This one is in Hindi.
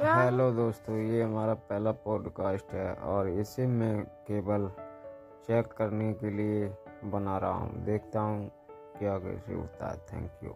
हेलो दोस्तों, ये हमारा पहला पॉडकास्ट है और इसे मैं केवल चेक करने के लिए बना रहा हूँ। देखता हूँ क्या कैसे होता है। Thank you